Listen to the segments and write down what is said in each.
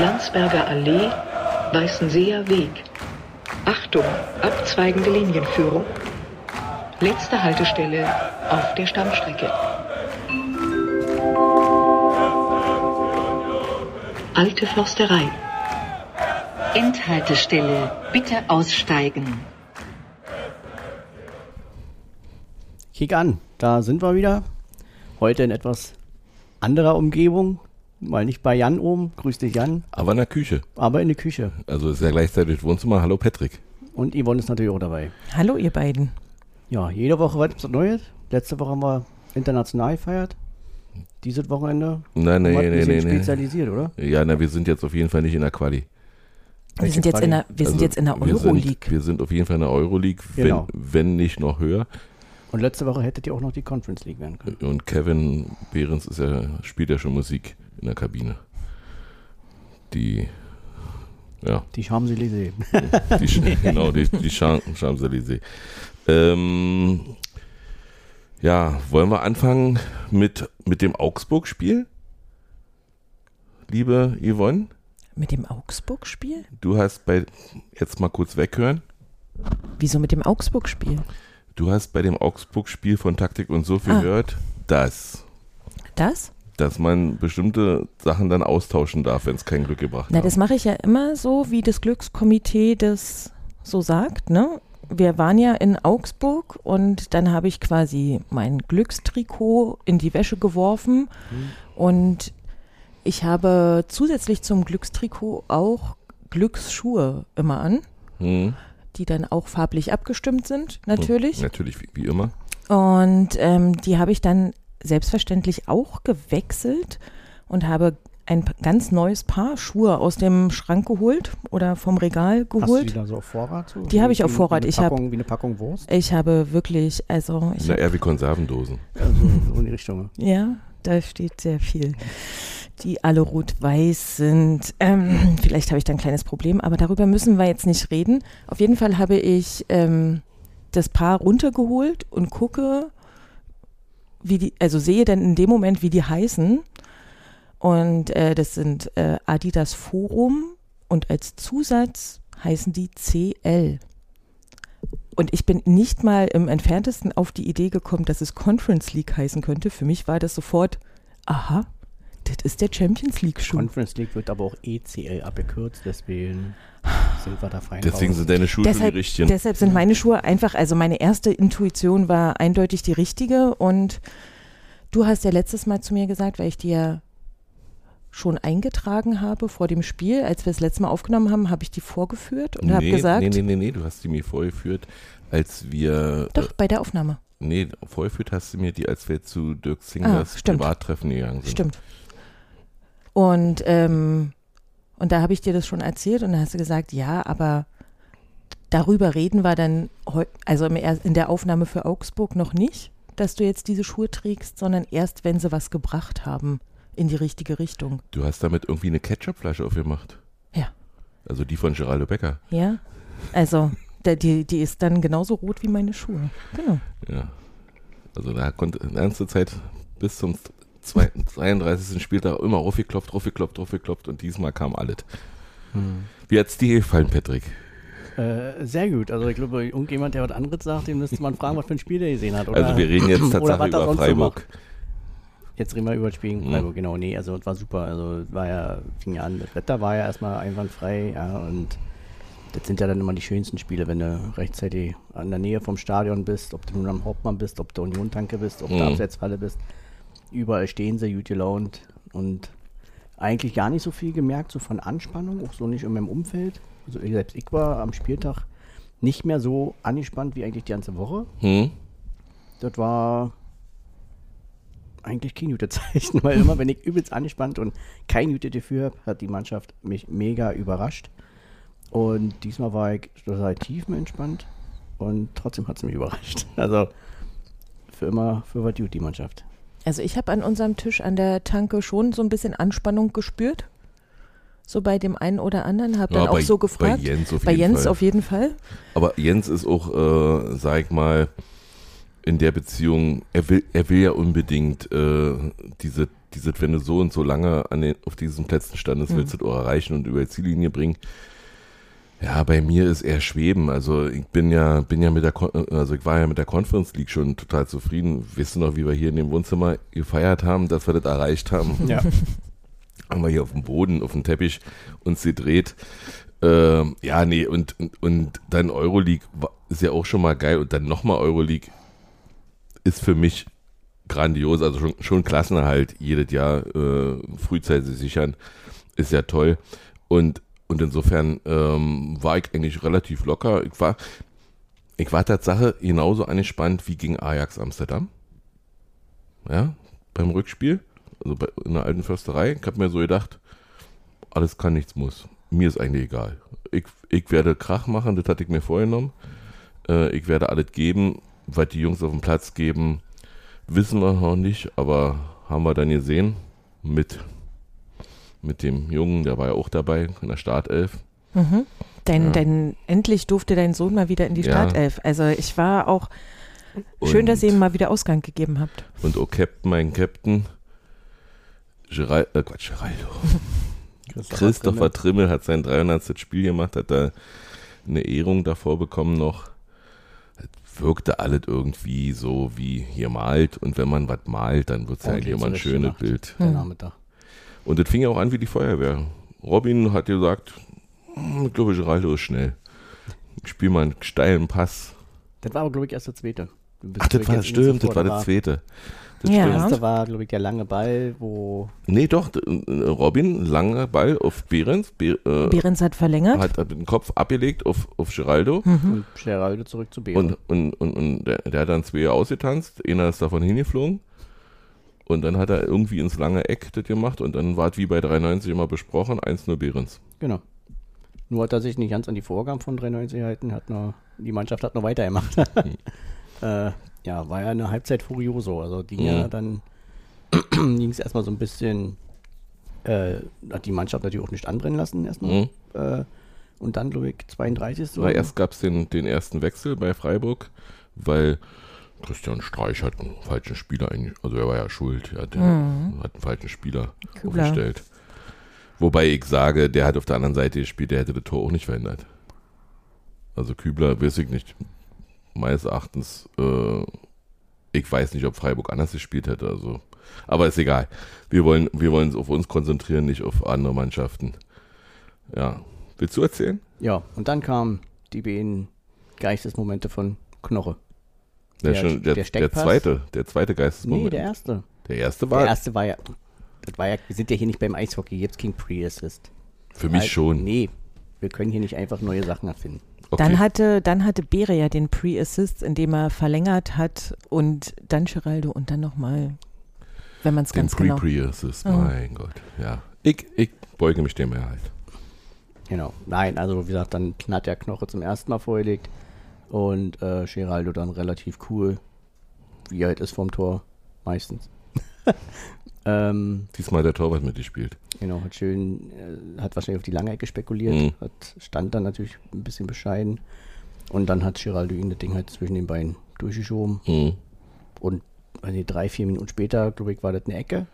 Landsberger Allee, Weißenseer Weg. Achtung, abzweigende Linienführung. Letzte Haltestelle auf der Stammstrecke. Alte Försterei. Endhaltestelle. Bitte aussteigen. Kick an, da sind wir wieder. Heute in etwas anderer Umgebung. Mal nicht bei Jan oben. Grüß dich, Jan. Aber in der Küche. Aber in der Küche. Also ist ja gleichzeitig Wohnzimmer. Hallo Patrick. Und Yvonne ist natürlich auch dabei. Hallo, ihr beiden. Ja, jede Woche was Neues. Letzte Woche haben wir international gefeiert. Dieses Wochenende Nein, nee, haben wir ein nee, spezialisiert, oder? Ja, na, wir sind jetzt auf jeden Fall nicht in der Quali. Wir Welche sind jetzt in der, wir sind Also, jetzt in der wir Euroleague. Sind, wir sind auf jeden Fall in der Euroleague, wenn, Genau. wenn nicht noch höher. Und letzte Woche hättet ihr auch noch die Conference League werden können. Und Kevin Behrens ist ja, spielt ja schon Musik in der Kabine. Die, ja, Die Champs-Élysées. die, Sch- genau, die, die Champs- Champs-Élysées. Ähm, ja, wollen wir anfangen mit, mit dem Augsburg-Spiel? Liebe Yvonne, Mit dem Augsburg-Spiel? du hast bei, jetzt mal kurz weghören, Wieso mit dem Augsburg-Spiel? du hast bei dem Augsburg-Spiel von Taktik und so viel Ah. gehört, dass, Das? Dass man bestimmte Sachen dann austauschen darf, wenn es kein Glück gebracht Na, hat. das mache ich ja immer so, wie das Glückskomitee das so sagt, ne? Wir waren ja in Augsburg und dann habe ich quasi mein Glückstrikot in die Wäsche geworfen und ich habe zusätzlich zum Glückstrikot auch Glücksschuhe immer an, Hm, die dann auch farblich abgestimmt sind, natürlich. natürlich, wie, wie immer. Und ähm, die habe ich dann selbstverständlich auch gewechselt und habe ein ganz neues Paar Schuhe aus dem Schrank geholt oder vom Regal Hast du die geholt. da so auf Vorrat? So? Die habe ich auf Vorrat. Wie eine, Ich hab- Packung, wie eine Packung Wurst? Ich habe wirklich, also ich Na, hab, eher wie Konservendosen. Also so in die Richtung. ja, da steht sehr viel, die alle rot-weiß sind. Ähm, vielleicht habe ich da ein kleines Problem, aber darüber müssen wir jetzt nicht reden. Auf jeden Fall habe ich ähm, das Paar runtergeholt und gucke, wie die, also sehe dann in dem Moment, wie die heißen. Und äh, das sind äh, Adidas Forum und als Zusatz heißen die CL. Und ich bin nicht mal im entferntesten auf die Idee gekommen, dass es Conference League heißen könnte. Für mich war das sofort, aha, das ist der Champions League Schuh. Conference League wird aber auch ECL abgekürzt, deswegen sind wir da fein Deswegen raus. sind deine Schuhe schon deshalb, die richtigen. deshalb sind meine Schuhe einfach, also meine erste Intuition war eindeutig die richtige. Und du hast ja letztes Mal zu mir gesagt, weil ich dir schon eingetragen habe vor dem Spiel, als wir das letzte Mal aufgenommen haben, habe ich die vorgeführt und habe nee, gesagt, nee, nee, nee, nee, du hast die mir vorgeführt, als wir. doch, bei der Aufnahme. Äh, nee, vorgeführt hast du mir die, als wir zu Dirk Singers Ah. Privattreffen gegangen sind. Stimmt. Und, ähm, und da habe ich dir das schon erzählt und da hast du gesagt, ja, aber darüber reden wir dann, also in der Aufnahme für Augsburg noch nicht, dass du jetzt diese Schuhe trägst, sondern erst, wenn sie was gebracht haben in die richtige Richtung. Du hast damit irgendwie eine Ketchupflasche aufgemacht. Ja. Also die von Geraldo Becker. Ja, also die, die ist dann genauso rot wie meine Schuhe. Genau. Ja. Also da konnte die ganze Zeit bis zum 32. Spieltag immer raufgeklopft, raufgeklopft, raufgeklopft und diesmal kam alles. Hm. Wie hat's dir gefallen, Patrick? Äh, sehr gut. Also ich glaube, irgendjemand, der was anderes sagt, den müsste man fragen, was für ein Spiel der gesehen hat. Oder, also wir reden jetzt tatsächlich er über so Freiburg. Jetzt reden wir über das Spiel gegen Mhm. Freiburg, genau. Nee, also es war super. Also es war ja, fing ja an, das Wetter war ja erstmal einwandfrei, ja, und das sind ja dann immer die schönsten Spiele, wenn du rechtzeitig an der Nähe vom Stadion bist, ob du nun am Hauptmann bist, ob du Union-Tanke bist, ob du Mhm. Abseitsfalle bist. Überall stehen sie, gut gelaunt und eigentlich gar nicht so viel gemerkt, so von Anspannung, auch so nicht in meinem Umfeld. Also ich- selbst ich war am Spieltag nicht mehr so angespannt wie eigentlich die ganze Woche. Hm? Das war eigentlich kein gutes Zeichen, weil immer, wenn ich übelst angespannt und kein gutes Gefühl habe, hat die Mannschaft mich mega überrascht. Und diesmal war ich total tiefenentspannt und trotzdem hat es mich überrascht. Also für immer, für was gut die Mannschaft. Also ich habe an unserem Tisch an der Tanke schon so ein bisschen Anspannung gespürt. So bei dem einen oder anderen, habe dann Ja, auch bei- so gefragt. bei Jens auf Bei jeden Jens Fall. auf jeden Fall. Aber Jens ist auch, äh, sag ich mal, in der Beziehung, er will, er will ja unbedingt äh, diese, diese, wenn du so und so lange an den, auf diesen Plätzen standest, Mhm. willst du es auch erreichen und über die Ziellinie bringen. Ja, bei mir ist eher Schweben. Also ich bin ja, bin ja mit der, Kon- also ich war ja mit der Conference League schon total zufrieden. Wisst ihr noch, wie wir hier in dem Wohnzimmer gefeiert haben, dass wir das erreicht haben? Ja. haben wir hier auf dem Boden, auf dem Teppich uns gedreht. Ähm, ja, nee, und, und, und dann Euroleague ist ja auch schon mal geil und dann nochmal Euroleague ist für mich grandios, also schon, schon Klassenerhalt jedes Jahr äh, frühzeitig sichern, ist ja toll. Und, und insofern ähm, war ich eigentlich relativ locker. Ich war, ich war Tatsache genauso angespannt wie gegen Ajax Amsterdam. Ja, beim Rückspiel, also bei, in der alten Försterei. Ich habe mir so gedacht, alles kann, nichts muss. Mir ist eigentlich egal. Ich, ich werde Krach machen, das hatte ich mir vorgenommen. Äh, ich werde alles geben, was die Jungs auf dem Platz geben, wissen wir noch nicht, aber haben wir dann gesehen mit, mit dem Jungen, der war ja auch dabei in der Startelf. Mhm. Dein, Ja. dein, endlich durfte dein Sohn mal wieder in die Ja. Startelf. Also ich war auch schön, dass ihr ihm mal wieder Ausgang gegeben habt. Und oh Captain, mein Captain, Gerald, äh Quatsch, Geraldo. Christopher Trimmel hat sein 300. Spiel gemacht, hat da eine Ehrung davor bekommen noch. Es wirkte alles irgendwie so wie hier malt und wenn man was malt, dann wird es ja eigentlich immer ein schönes. Bild. Der Hm. Nachmittag. Und das fing ja auch an wie die Feuerwehr. Robin hat gesagt, "Hm, ich glaube, Geraldo ist schnell. Ich spiele mal einen steilen Pass. Das war aber, glaube ich, erst der zweite. Ach, das war, stimmt, das war der zweite. Das Ja. Erste war, glaube ich, der lange Ball, wo Nee, doch, äh, Robin, langer Ball auf Behrens. Be äh, Behrens hat verlängert. hat, hat den Kopf abgelegt auf, auf Geraldo. Mhm. und Geraldo zurück zu Behren. Und, und, und, und der, der hat dann zwei ausgetanzt. Einer ist davon hingeflogen. Und dann hat er irgendwie ins lange Eck das gemacht. Und dann war es wie bei 93 immer besprochen: 1-0 Behrens. Genau. Nur hat er sich nicht ganz an die Vorgaben von 93 gehalten, hat noch, die Mannschaft hat noch weitergemacht. äh, ja, war ja eine Halbzeit furioso. Also ging ja Mhm. dann ging es erstmal so ein bisschen, äh, hat die Mannschaft natürlich auch nicht anbrennen lassen erstmal. Mhm. Äh, und dann, glaube ich, 32. So. Na, erst gab es den, den ersten Wechsel bei Freiburg, weil Christian Streich hat einen falschen Spieler eigentlich, also er war ja schuld, er hat, den, Mhm. hat einen falschen Spieler Kübler. aufgestellt. Wobei ich sage, der hat auf der anderen Seite gespielt, der hätte das Tor auch nicht verändert. Also Kübler, weiß ich nicht. Meines Erachtens, äh, ich weiß nicht, ob Freiburg anders gespielt hätte. Also, aber ist egal. Wir wollen, wir wollen uns auf uns konzentrieren, nicht auf andere Mannschaften. Ja. Willst du erzählen? Ja, und dann kamen die beiden Geistesmomente von Knoche. Der, schon, der, der der, zweite, der zweite Geistesmoment. Nee, der erste. Der erste war Der erste war ja, das war ja, wir sind ja hier nicht beim Eishockey, jetzt King Pre-Assist. für mich Weil- schon. Nee, wir können hier nicht einfach neue Sachen erfinden. Okay. Dann hatte, dann hatte Bere ja den Pre-Assist, indem er verlängert hat und dann Geraldo und dann nochmal, wenn man es den ganz genau. Pre-Pre-Assist, Oh. mein Gott. Ja. Ich, ich beuge mich dem Mehrheit. Genau. Nein, also wie gesagt, dann hat der Knoche zum ersten Mal vorgelegt und äh, Geraldo dann relativ cool, wie er halt ist vom Tor, meistens. ähm, Diesmal der Torwart mitgespielt. genau, hat schön, äh, hat wahrscheinlich auf die lange Ecke spekuliert, Mhm. hat, stand dann natürlich ein bisschen bescheiden und dann hat Geraldo ihn das Ding halt zwischen den Beinen durchgeschoben Mhm. und nicht, drei, vier Minuten später, glaube ich, war das eine Ecke.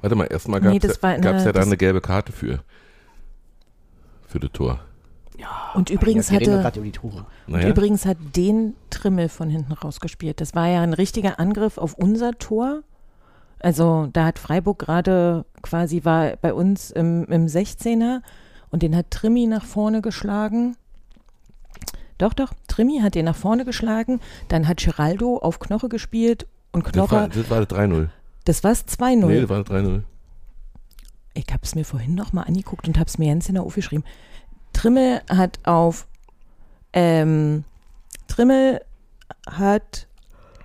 Warte mal, erstmal Nee, gab es war ja, eine- ja da eine gelbe Karte für. Für das Tor. Und übrigens hatte, gerade über die Tore. und Naja, übrigens hat den Trimmel von hinten rausgespielt. Das war ja ein richtiger Angriff auf unser Tor. Also da hat Freiburg gerade quasi war bei uns im, im 16er und den hat Trimmi nach vorne geschlagen. Doch, doch, Trimmi hat den nach vorne geschlagen. Dann hat Geraldo auf Knoche gespielt und war, Knoche, das war das 3-0. das war's 2-0. Nee, das war das 3-0. ich habe es mir vorhin noch mal angeguckt und habe es mir ganz genau aufgeschrieben. Trimmel hat auf ähm, Trimmel hat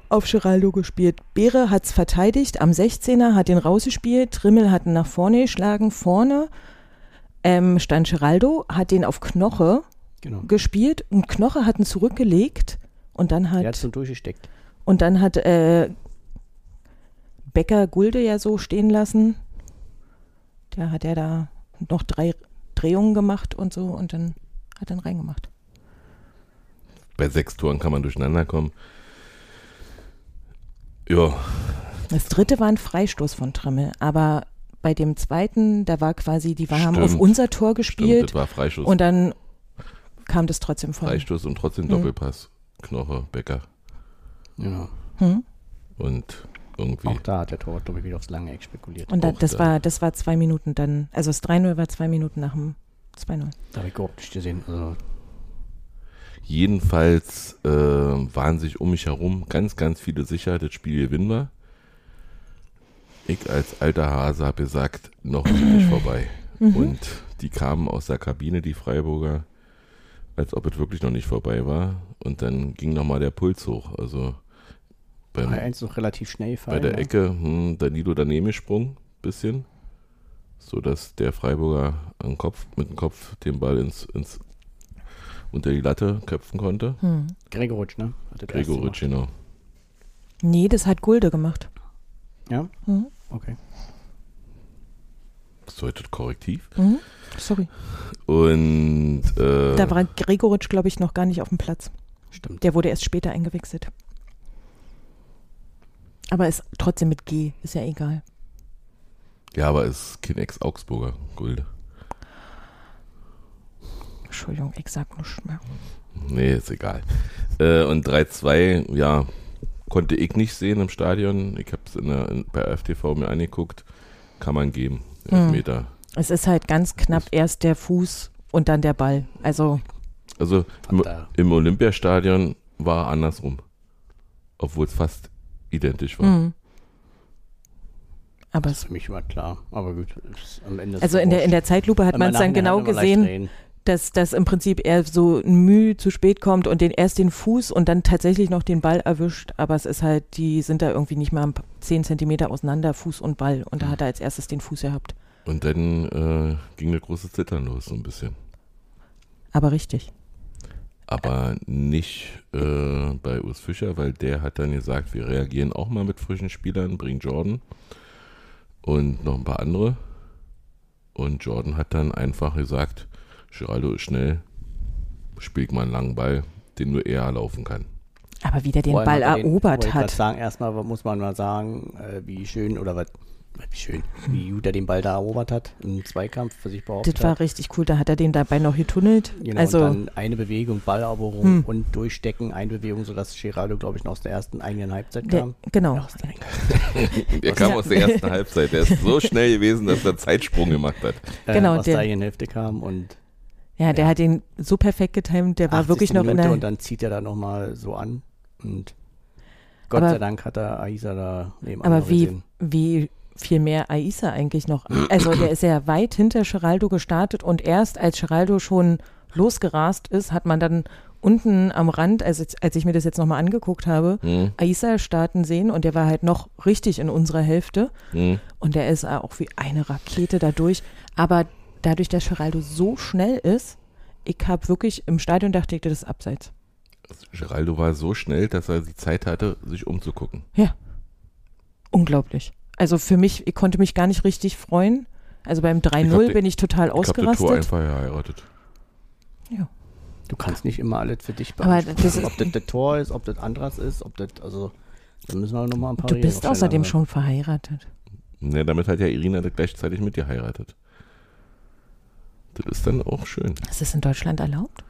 auf Geraldo gespielt. Beere hat es verteidigt am 16er, hat den rausgespielt. Trimmel hat ihn nach vorne geschlagen. Vorne ähm, stand Geraldo, hat den auf Knoche Genau. gespielt und Knoche hat ihn zurückgelegt und dann Der hat hat so durchgesteckt. und dann hat äh, Becker Gulde ja so stehen lassen. Der hat ja da noch drei Drehungen gemacht und so und dann hat er ihn reingemacht. Bei sechs Toren kann man durcheinander kommen. Ja, Das dritte war ein Freistoß von Trimmel, aber bei dem zweiten, da war quasi, die war, haben auf Stimmt. unser Tor stimmt, gespielt das war Freischuss. und dann kam das trotzdem von. Freistoß und trotzdem Mhm. Doppelpass. Knoche, Becker. Ja. Hm? Und irgendwie. Auch da hat der Torwart, glaube ich, wieder aufs lange Eck spekuliert. Und da, das da. war, das war zwei Minuten dann, also das 3-0 war zwei Minuten nach dem 2-0. Da habe ich überhaupt nicht gesehen. Also, Jedenfalls äh, waren sich um mich herum ganz, ganz viele sicher, das Spiel gewinnen wir. Ich als alter Hase habe gesagt, noch nicht vorbei. Und die kamen aus der Kabine, die Freiburger, als ob es wirklich noch nicht vorbei war. Und dann ging nochmal der Puls hoch. Also beim, 3-1 noch relativ schnell bei fallen. der ne? Ecke, hm, Danilo daneben gesprungen, bisschen. So dass der Freiburger Kopf, mit dem Kopf den Ball ins, ins unter die Latte köpfen konnte. Hm. Gregoritsch, ne? Gregoritsch, genau. Nee, das hat Gulde gemacht. Ja? Mhm. Okay. Das ist heute korrektiv. Mhm. Sorry. Und äh, Da war Gregoritsch, glaube ich, noch gar nicht auf dem Platz. Stimmt. Der wurde erst später eingewechselt. Aber ist trotzdem mit G, ist ja egal. ja, aber es ist kein Ex-Augsburger Gulde. Entschuldigung, ich sag nichts mehr. Nee, ist egal. Äh, und 3-2, ja, konnte ich nicht sehen im Stadion. Ich habe es in der, in, bei FTV mir angeguckt. Kann man geben. Hm. Elfmeter. Es ist halt ganz knapp erst der Fuß und dann der Ball. Also, Also im, im Olympiastadion war andersrum. Obwohl es fast identisch war. mh. aber Das für mich immer klar. Aber gut, am Ende also in der, in der Zeitlupe hat man es dann genau leicht gesehen, dass, dass im Prinzip er so Mühe zu spät kommt und den erst den Fuß und dann tatsächlich noch den Ball erwischt. Aber es ist halt, die sind da irgendwie nicht mal 10 Zentimeter auseinander, Fuß und Ball. Und da hat er als erstes den Fuß gehabt. Und dann äh, ging der große Zittern los, so ein bisschen. Aber richtig. Aber nicht äh, bei Urs Fischer, weil der hat dann gesagt, wir reagieren auch mal mit frischen Spielern, bringen Jordan und noch ein paar andere. Und Jordan hat dann einfach gesagt, Geraldo ist schnell, spielt mal einen langen Ball, den nur er laufen kann. Aber wie der den Ball er den- erobert ich grad hat. Sagen, erstmal muss man mal sagen, äh, wie schön oder was, schön, wie gut er den Ball da erobert hat im Zweikampf für sich behauptet Das war hat. richtig cool. Da hat er den dabei noch getunnelt. Genau, also, und dann eine Bewegung, Balleroberung Hm. und Durchstecken, eine Bewegung, sodass Geraldo, glaube ich, noch aus der ersten eigenen Halbzeit der, kam. genau. Ja, aus der kam Ja. aus der ersten Halbzeit, der ist so schnell gewesen, dass er Zeitsprung gemacht hat. äh, Genau, aus der- der eigenen Hälfte kam und Ja, der Ja. hat den so perfekt getimt. Der war 80. wirklich noch in Minute der. und dann zieht er da nochmal so an und Gott Aber- sei Dank hat er Aisa da nebenan Aber wie, gesehen. wie viel mehr Aisa eigentlich noch. Also der ist ja weit hinter Geraldo gestartet und erst als Geraldo schon losgerast ist, hat man dann unten am Rand, also jetzt- als ich mir das jetzt nochmal angeguckt habe, Hm, Aisa starten sehen und der war halt noch richtig in unserer Hälfte hm. und der ist auch wie eine Rakete dadurch. Aber dadurch, dass Geraldo so schnell ist, ich habe wirklich im Stadion dachte ich, das ist abseits. Geraldo war so schnell, dass er die Zeit hatte, sich umzugucken. Unglaublich. Also für mich, ich konnte mich gar nicht richtig freuen. Also beim Ich hab 3-0 den- bin ich total Ich habe das Tor ausgerastet. einfach geheiratet. Du kannst nicht immer alles für dich Aber beanspruchen. das ist- ob das das Tor ist, ob das anderes ist, ob das, also, da müssen wir nochmal ein paar Du Regeln bist außerdem aber- schon verheiratet. Ne, damit hat ja Irina das gleichzeitig mit dir heiratet. Das ist dann auch schön. Ist das in Deutschland erlaubt?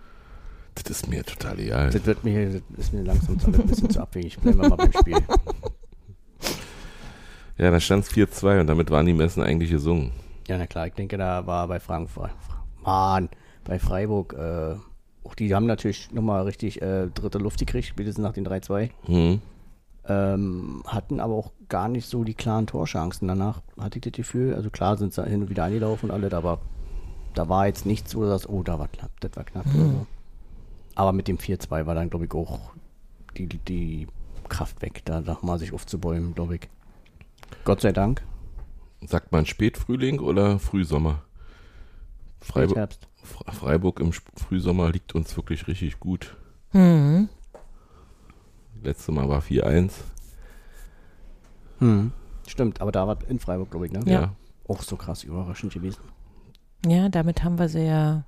Das ist mir total egal. Das wird mir, das ist mir langsam ein bisschen zu abwegig. Bleiben wir mal beim Spiel. Ja, da stand es 4-2 und damit waren die Messen eigentlich gesungen. Ja, na klar, ich denke, da war bei Frankfurt, Mann, bei Freiburg, äh, auch die haben natürlich nochmal richtig äh, dritte Luft gekriegt, spätestens nach den 3-2. Hm. Ähm, hatten aber auch gar nicht so die klaren Torchancen. Danach hatte ich das Gefühl, also klar sind sie hin und wieder angelaufen und alles, aber da war jetzt nichts, wo du sagst, oh, da war knapp, das war knapp oder so. Aber mit dem 4-2 war dann, glaube ich, auch die, die Kraft weg, da nochmal sich aufzubäumen, glaube ich. Gott sei Dank. Sagt man Spätfrühling oder Frühsommer? Freiburg, Freiburg im Frühsommer liegt uns wirklich richtig gut. Mhm. Letztes Mal war 4-1. Hm. Stimmt, aber da war in Freiburg, glaube ich, ne? Ja. Auch so krass überraschend gewesen. Ja, damit haben wir sie ja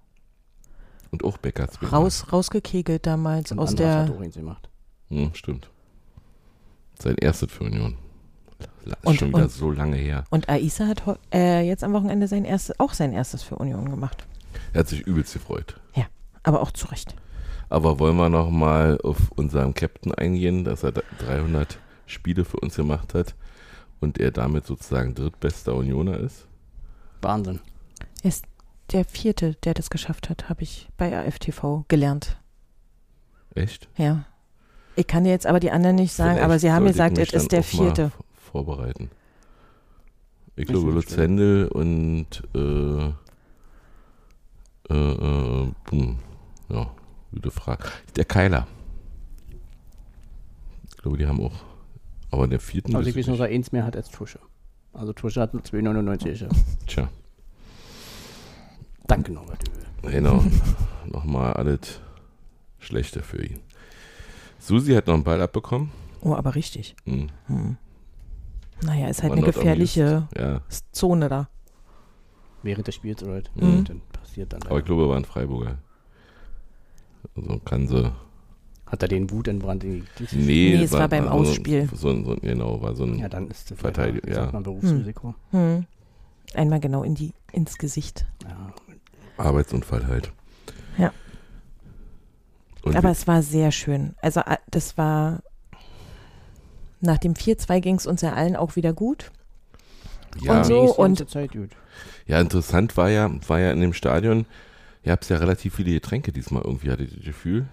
Und auch Becker raus, rausgekegelt damals Und aus hat der. auch eins gemacht. Hm, stimmt. Sein erstes für Union. Das ist Und- schon wieder und- so lange her. Und Aisa hat äh, jetzt am Wochenende sein erstes, auch sein erstes für Union gemacht. Er hat sich übelst gefreut. Aber auch zu Recht. Aber wollen wir noch mal auf unseren Captain eingehen, dass er da 300 Spiele für uns gemacht hat und er damit sozusagen drittbester Unioner ist? Wahnsinn. Er ist der vierte, der das geschafft hat, habe ich bei AFTV gelernt. Echt? Ja. Ich kann dir jetzt aber die anderen nicht sagen, Vielleicht aber sie haben gesagt, es ist der vierte. Vorbereiten. Ich glaube, Lutz. Händel und äh, äh, äh, hm, ja, gute Frage. Der Keiler. Ich glaube, die haben auch. Aber der vierten. Also ich weiß nur, dass er eins mehr hat als Tusche. Also Tusche hat 2,99. nicht. Tja, Danke Norbert. genau. Nochmal alles Schlechte für ihn. Susi hat noch einen Ball abbekommen. Oh, aber richtig. Hm. Hm. Naja, ist halt War eine gefährliche Ja, Zone da. Während des Spiels oder halt. Mhm. dann passiert dann. aber ich glaube, er war ein Freiburger. Also kann sie. Hat er den Wut entbrannt in die? Nee, Nee, es war beim so- Ausspiel. So, so, genau, war so ein. Ja, dann ist wie ja. man Berufsrisiko. Hm. Einmal genau in die, ins Gesicht. Ja. Arbeitsunfall halt. Ja. Und Aber es war sehr schön. Also das war nach dem 4-2 ging es uns ja allen auch wieder gut. ja, und so- und- Zeit gut. ja, interessant war ja, war ja in dem Stadion, ihr habt ja relativ viele Getränke diesmal irgendwie, hatte ich das Gefühl.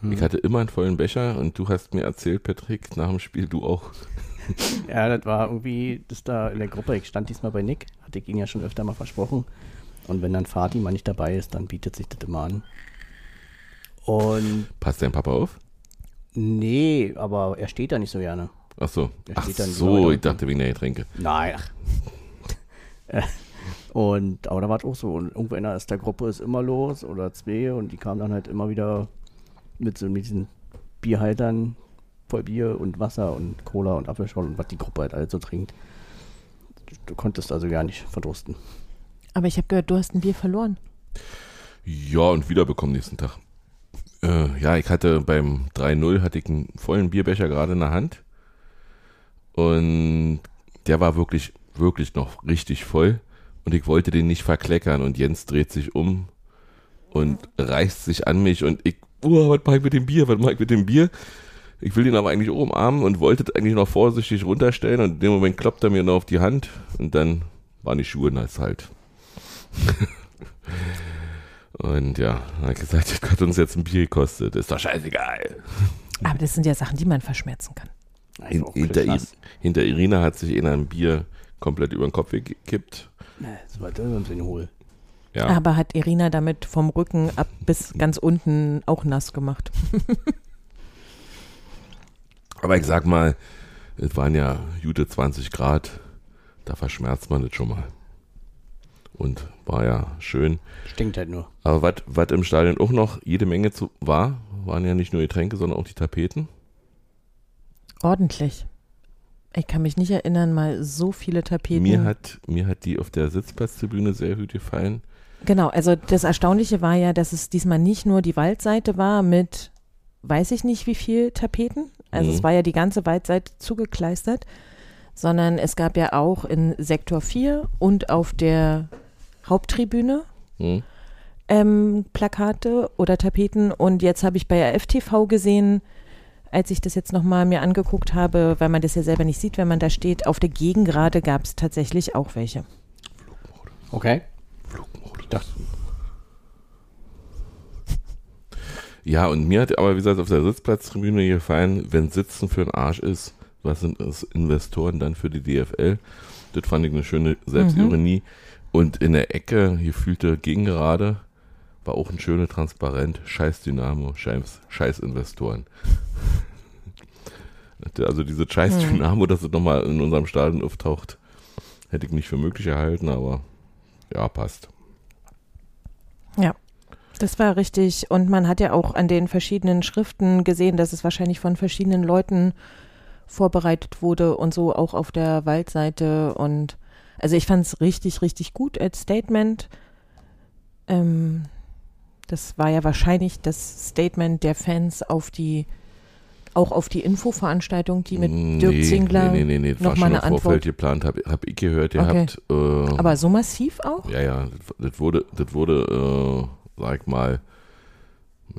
Hm. Ich hatte immer einen vollen Becher und du hast mir erzählt, Patrick, nach dem Spiel, du auch. Ja, das war irgendwie, das da in der Gruppe, ich stand diesmal bei Nick, hatte ich ihn ja schon öfter mal versprochen. Und wenn dann Fatih mal nicht dabei ist, dann bietet sich das immer an. Und Passt dein Papa auf? Nee, aber er steht da nicht so gerne. Ach so. Ach so, ich dachte wegen der Getränke. Nein, und, aber da war es auch so. Und irgendeiner aus der Gruppe ist immer los oder zwei und die kamen dann halt immer wieder mit so mit diesen Bierhaltern voll Bier und Wasser und Cola und Apfelschorle und was die Gruppe halt alles so trinkt. Du, du konntest also gar nicht verdursten. Aber ich habe gehört, du hast ein Bier verloren. Ja, und wiederbekommen nächsten Tag. Äh, ja, ich hatte beim 3-0 hatte ich einen vollen Bierbecher gerade in der Hand. Und der war wirklich, wirklich noch richtig voll. Und ich wollte den nicht verkleckern. Und Jens dreht sich um und reißt sich an mich. Und ich, oh, was mach ich mit dem Bier? Was mach ich mit dem Bier? Ich will den aber eigentlich umarmen und wollte eigentlich noch vorsichtig runterstellen. Und in dem Moment kloppt er mir noch auf die Hand. Und dann waren die Schuhe nass halt. Und ja, dann hat gesagt, das hat uns jetzt ein Bier gekostet. Ist doch scheißegal. Aber das sind ja Sachen, die man verschmerzen kann. Hinter. I- hinter Irina hat sich einer ein Bier komplett über den Kopf gekippt. Das war das uns in hohl. Ja, Aber hat Irina damit vom Rücken ab bis ganz unten auch nass gemacht. aber ich sag mal, es waren ja gute 20 Grad. Da verschmerzt man das schon mal. Und war ja schön. Stinkt halt nur. Aber was im Stadion auch noch jede Menge zu, war, waren ja nicht nur Getränke, sondern auch die Tapeten. Ordentlich. Ich kann mich nicht erinnern, mal so viele Tapeten. Mir hat, mir hat die auf der Sitzplatztribüne sehr gut gefallen. Genau, also das Erstaunliche war ja, dass es diesmal nicht nur die Waldseite war mit, weiß ich nicht wie viel Tapeten, also Mhm. es war ja die ganze Waldseite zugekleistert, sondern es gab ja auch in Sektor 4 und auf der Haupttribüne Hm? ähm, Plakate oder Tapeten und jetzt habe ich bei AFTV gesehen, als ich das jetzt nochmal mir angeguckt habe, weil man das ja selber nicht sieht, wenn man da steht, auf der Gegengrade gab es tatsächlich auch welche. Okay. Ich dachte, Ja, und mir hat aber, wie gesagt, auf der Sitzplatztribüne gefallen, wenn Sitzen für den Arsch ist, was sind das Investoren dann für die DFL? Das fand ich eine schöne Selbstironie. Und in der Ecke, hier fühlte Gegengerade, war auch ein schöner Transparent. Scheiß Dynamo, scheiß, scheiß Investoren. Also diese scheiß Hm. Dynamo, dass es nochmal in unserem Stadion auftaucht, hätte ich nicht für möglich erhalten, aber ja, passt. Das war richtig. Und man hat ja auch an den verschiedenen Schriften gesehen, dass es wahrscheinlich von verschiedenen Leuten vorbereitet wurde und so auch auf der Waldseite. Und also ich fand es richtig, richtig gut als Statement. Ähm, das war ja wahrscheinlich das Statement der Fans auf die auch auf die Infoveranstaltung, die mit Nee, Dirk Zingler Nee, nee, nee, nee. das noch war mal schon eine im Vorfeld Antwort. geplant, habe hab ich gehört, ihr Okay. habt. Äh, Aber so massiv auch? Ja, ja, das, wurde, das wurde, äh, sag ich mal,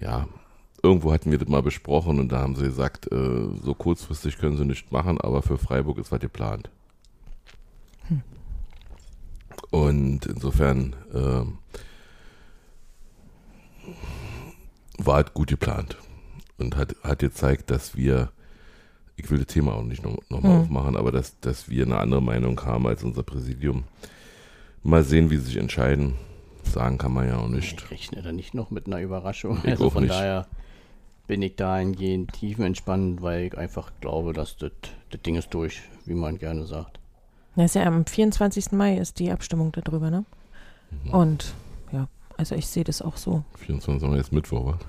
ja, irgendwo hatten wir das mal besprochen und da haben sie gesagt, äh, so kurzfristig können sie nicht machen, aber für Freiburg ist was geplant. Und insofern ähm, war es gut geplant und hat, hat gezeigt, dass wir, ich will das Thema auch nicht nochmal noch mal Hm. aufmachen, aber dass, dass wir eine andere Meinung haben als unser Präsidium. Mal sehen, wie sie sich entscheiden. Sagen kann man ja auch nicht. Ich rechne da nicht noch mit einer Überraschung. Ich also von nicht. daher bin ich dahingehend tiefenentspannt, weil ich einfach glaube, dass das, das Ding ist durch, wie man gerne sagt. Das ist ja am 24. Mai ist die Abstimmung darüber, ne? Mhm. Und ja, also ich sehe das auch so. 24. Mai ist Mittwoch, wa?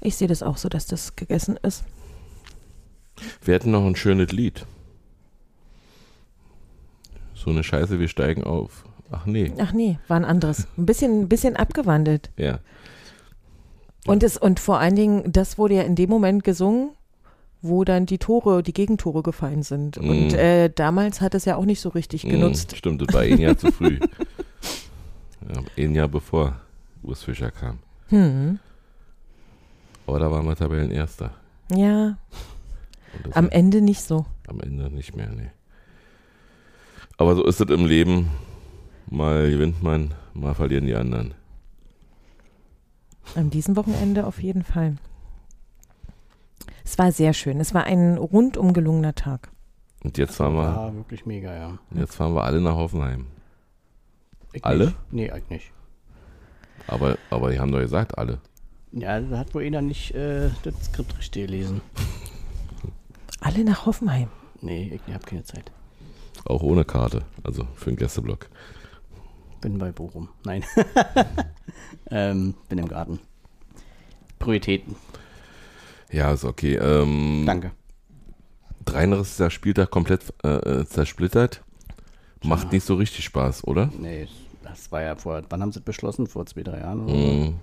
Ich sehe das auch so, dass das gegessen ist. Wir hätten noch ein schönes Lied. So eine Scheiße, wir steigen auf. Ach nee, Ach nee, war ein anderes. Ein bisschen, ein bisschen abgewandelt. ja. Und, es, und vor allen Dingen, das wurde ja in dem Moment gesungen, wo dann die Tore, die Gegentore gefallen sind. Und Mhm. äh, damals hat es ja auch nicht so richtig Mm, genutzt. Stimmt, das war ein Jahr zu früh. Ja, ein Jahr bevor Urs Fischer kam. Hm. Aber da waren wir Tabellenerster. Ja, Und am war Ende nicht so. am Ende nicht mehr, nee. Aber so ist es im Leben. Mal gewinnt man, mal verlieren die anderen. An diesem Wochenende auf jeden Fall. Es war sehr schön. Es war ein rundum gelungener Tag. Und jetzt fahren wir, War wirklich mega, ja. jetzt fahren wir alle nach Hoffenheim. Ich Alle? Nicht. Nee, eigentlich nicht. Aber, aber die haben doch gesagt, alle. Ja, da hat wohl einer nicht äh, das Skript richtig gelesen. Alle nach Hoffenheim. Nee, ich hab keine Zeit. Auch ohne Karte. Also für den Gästeblock. Bin bei Bochum. Nein. ähm, bin im Garten. Prioritäten. Ja, ist okay. Ähm, Danke. 33. Spieltag komplett äh, äh, zersplittert. Macht nicht so richtig Spaß, oder? Nee, das war ja vor, wann haben sie das beschlossen? Vor zwei, drei Jahren oder? Mhm.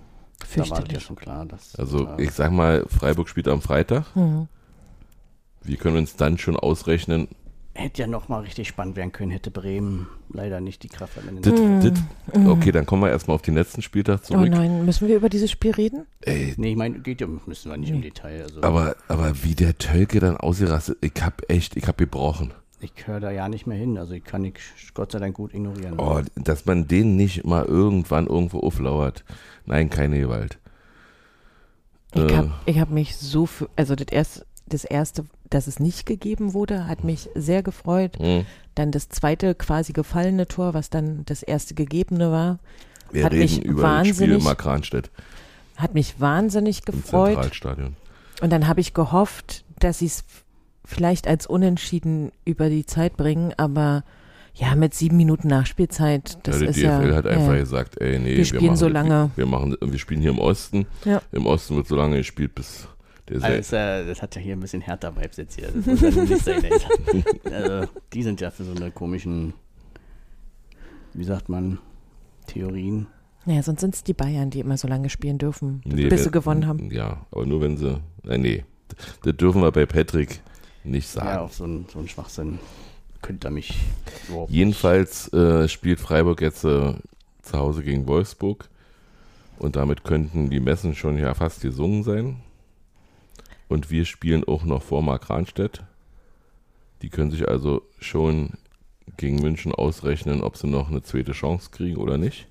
Da war das ja schon klar. Dass, Also da- ich sag mal, Freiburg spielt am Freitag. Hm. Wir können uns dann schon ausrechnen. Hätte ja noch mal richtig spannend werden können, hätte Bremen leider nicht die Kraft am Ende. Dit, Mhm. dit. Okay, dann kommen wir erstmal auf den letzten Spieltag Oh zurück. nein, müssen wir über dieses Spiel reden? Ey, Nee, ich meine, geht ja, müssen wir nicht im Detail. Also, aber, aber wie der Tölke dann ausgerastet, ich hab echt, ich hab gebrochen. ich höre da ja nicht mehr hin. Also ich kann ich Gott sei Dank gut ignorieren. Oh, dass man den nicht mal irgendwann irgendwo auflauert. Nein, keine Gewalt. Ich Äh. habe ich hab mich so, für, also das erste, das erste, dass es nicht gegeben wurde, hat mich sehr gefreut. Hm. Dann das zweite quasi gefallene Tor, was dann das erste gegebene war, Wir Hat reden mich über das Spiel wahnsinnig hat mich wahnsinnig gefreut. Und dann habe ich gehofft, dass sie es vielleicht als Unentschieden über die Zeit bringen, aber ja, mit sieben Minuten Nachspielzeit, das ja, die ist DFL ja. hat einfach ja. gesagt, ey, nee, Wir spielen machen so lange. Wir, machen, wir spielen hier im Osten. Ja. Im Osten wird so lange gespielt, bis der Also, das, äh, das hat ja hier ein bisschen härter Vibes jetzt hier. Das muss ja nicht sein, also, die sind ja für so eine komischen, wie sagt man, Theorien. Ja, sonst sind es die Bayern, die immer so lange spielen dürfen, Nee, bis wir- sie gewonnen haben. Ja, aber nur wenn sie. Äh, nee, das dürfen wir bei Patrick nicht Ja, sagen. auf so einen, so Schwachsinn könnte er mich überhaupt nicht- Jedenfalls äh, spielt Freiburg jetzt äh, zu Hause gegen Wolfsburg. Und damit könnten die Messen schon ja fast gesungen sein. Und wir spielen auch noch vor Mark Ranstedt. Die können sich also schon gegen München ausrechnen, ob sie noch eine zweite Chance kriegen oder nicht.